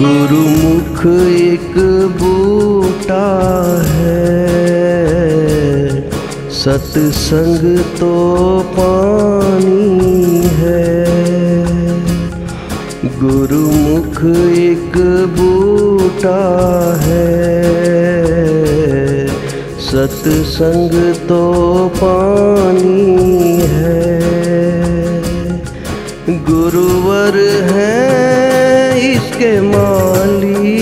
गुरुमुख एक बूटा है। सत्संग तो पानी है। गुरुमुख एक बूटा है। सत्संग तो पानी है। गुरुवर है इसके माली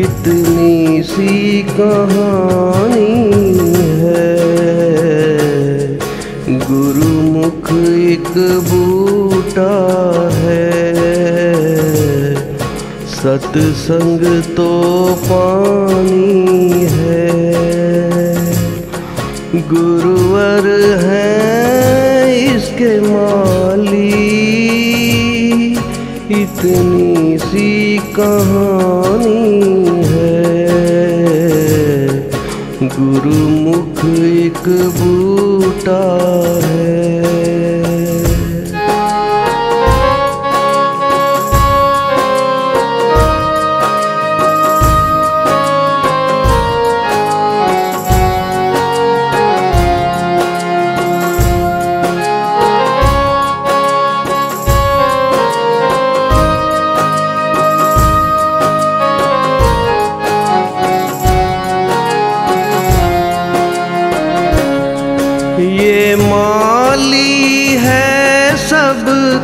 इतनी सी कहानी है। गुरुमुख एक बूटा है। सत्संग तो पानी है। गुरुवर है इसके माली इतनी सी कहानी है। गुरुमुख एक बूटा है।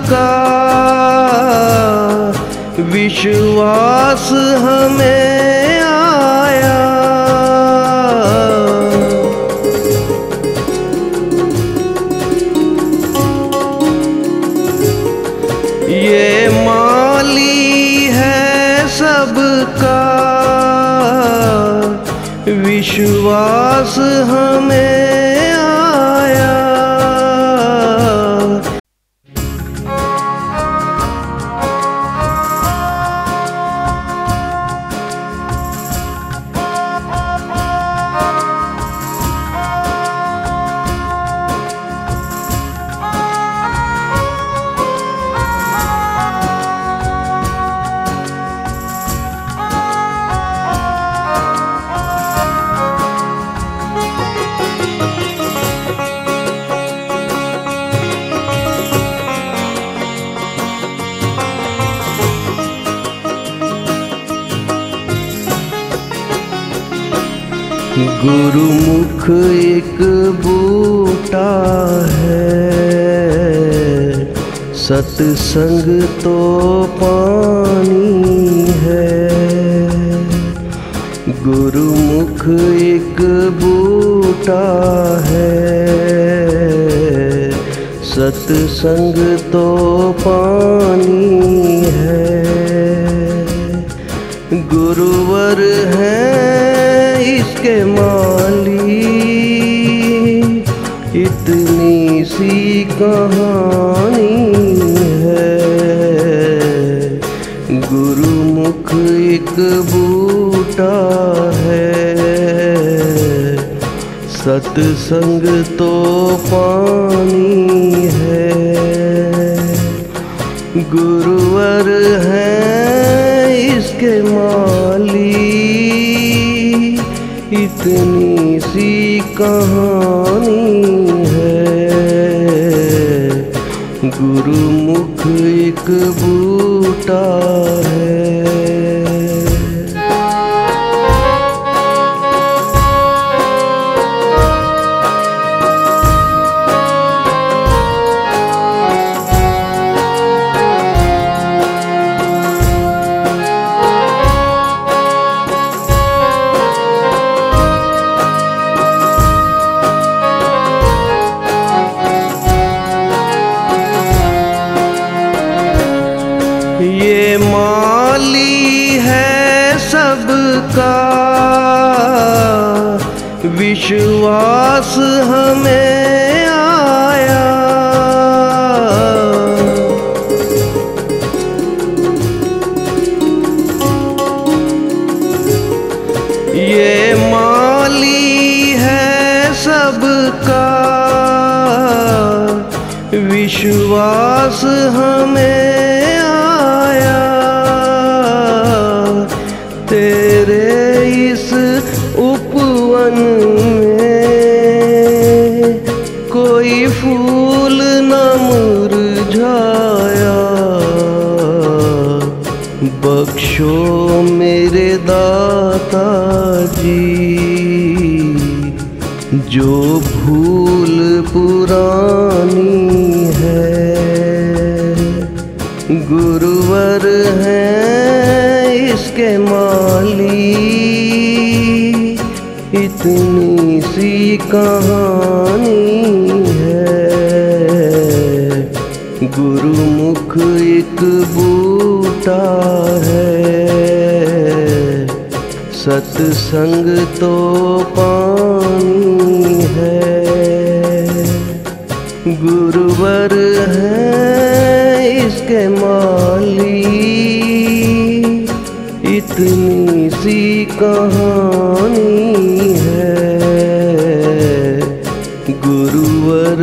सबका विश्वास हमें आया। ये माली है सबका विश्वास हमें गुरुमुख एक बूटा है। सत्संग तो पानी है। गुरुमुख एक बूटा है। सत्संग तो पानी है। गुरुवर है इसके माली इतनी सी कहानी है। गुरुमुख एक बूटा है। सत्संग तो पानी है। गुरुवर है इसके माली इतनी सी कहानी है। गुरुमुख एक बूटा है। विश्वास हमें आया। ये माली है सबका। विश्वास हमें बख्शो मेरे दाता जी, जो भूल पुरानी है। गुरुवर हैं इसके माली, इतनी सी कहानी है। गुरुमुख एक बूटा सत्संग तो पानी है। गुरुवर है इसके माली। इतनी सी कहानी है। गुरुवर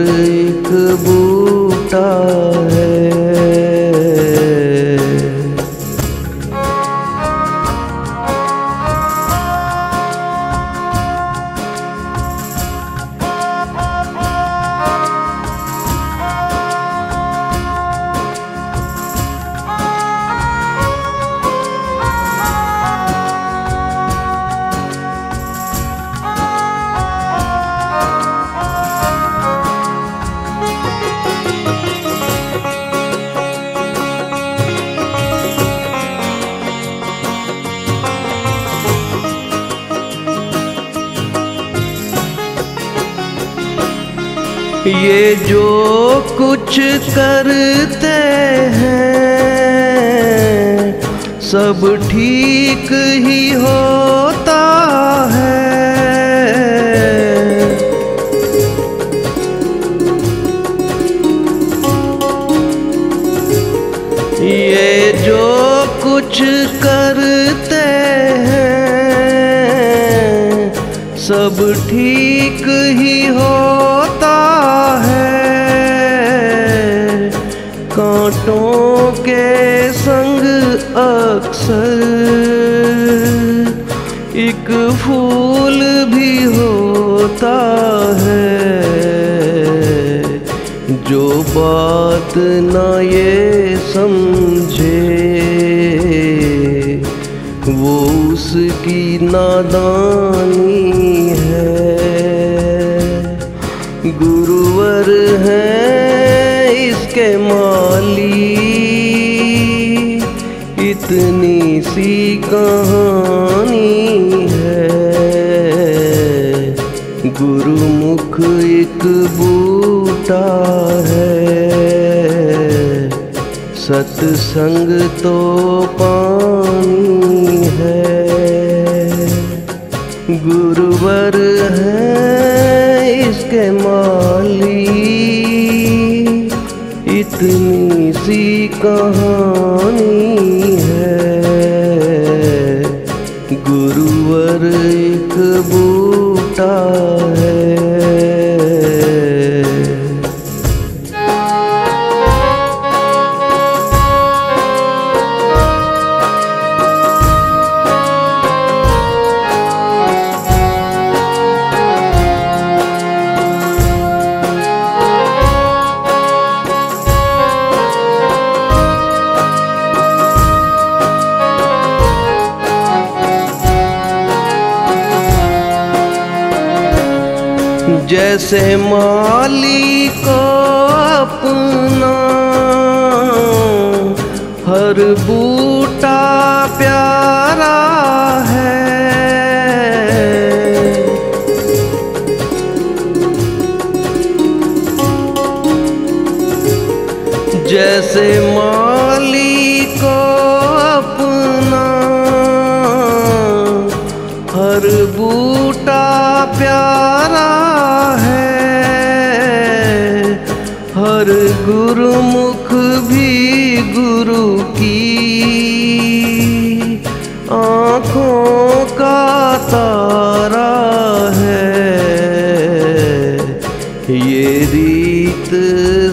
ये जो कुछ करते हैं, सब ठीक ही होता है। ये जो कुछ करते हैं, सब ठीक होता है जो बात ना ये समझे, वो उसकी नादानी है। गुरुवर है इसके माली, इतनी सी कहानी गुरुमुख एक बूटा है। सत्संग तो पानी है। गुरुवर है इसके माली। इतनी सी कहानी है। गुरुवर एक बूटा है जैसे माली को अपना हर बूटा प्यारा गुरुमुख भी गुरु की। आँखों का तारा है। ये रीत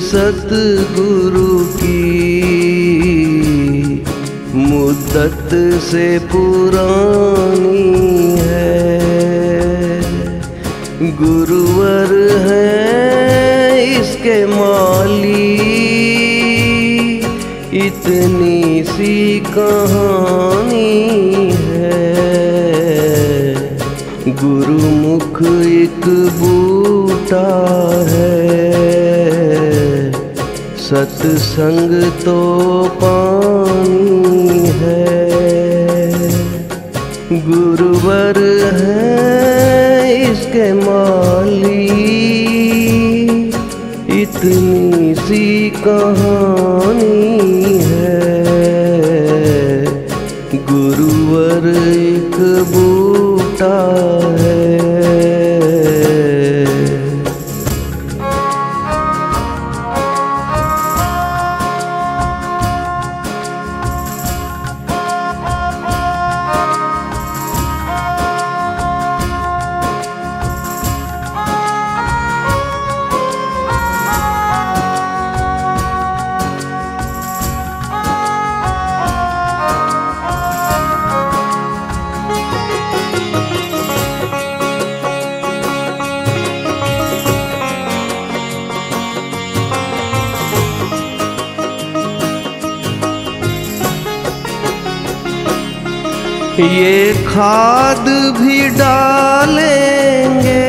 सतगुरु की। मुद्दत से पुरानी है। गुरुवर है इसके माली, इतनी सी कहानी है। गुरुमुख एक बूटा है। सत्संग तो पानी है। गुरुवर है इसके माली। इतनी सी कहानी है गुरुवर एक बूटा ये खाद भी डालेंगे।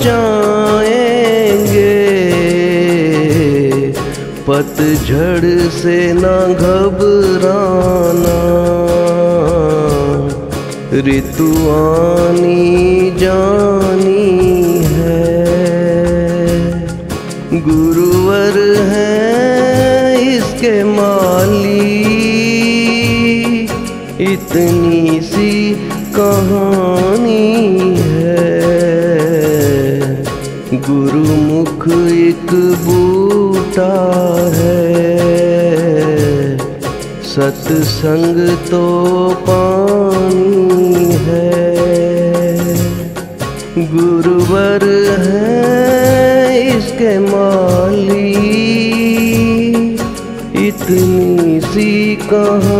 बचाएँगे पतझड़ से न घबराना। ऋतु आनी जानी है। गुरुवर है इसके माली। इतनी सी कहानी गुरुमुख एक बूटा है। सत्संग तो पानी है। गुरुवर है इसके माली। इतनी सी कहानी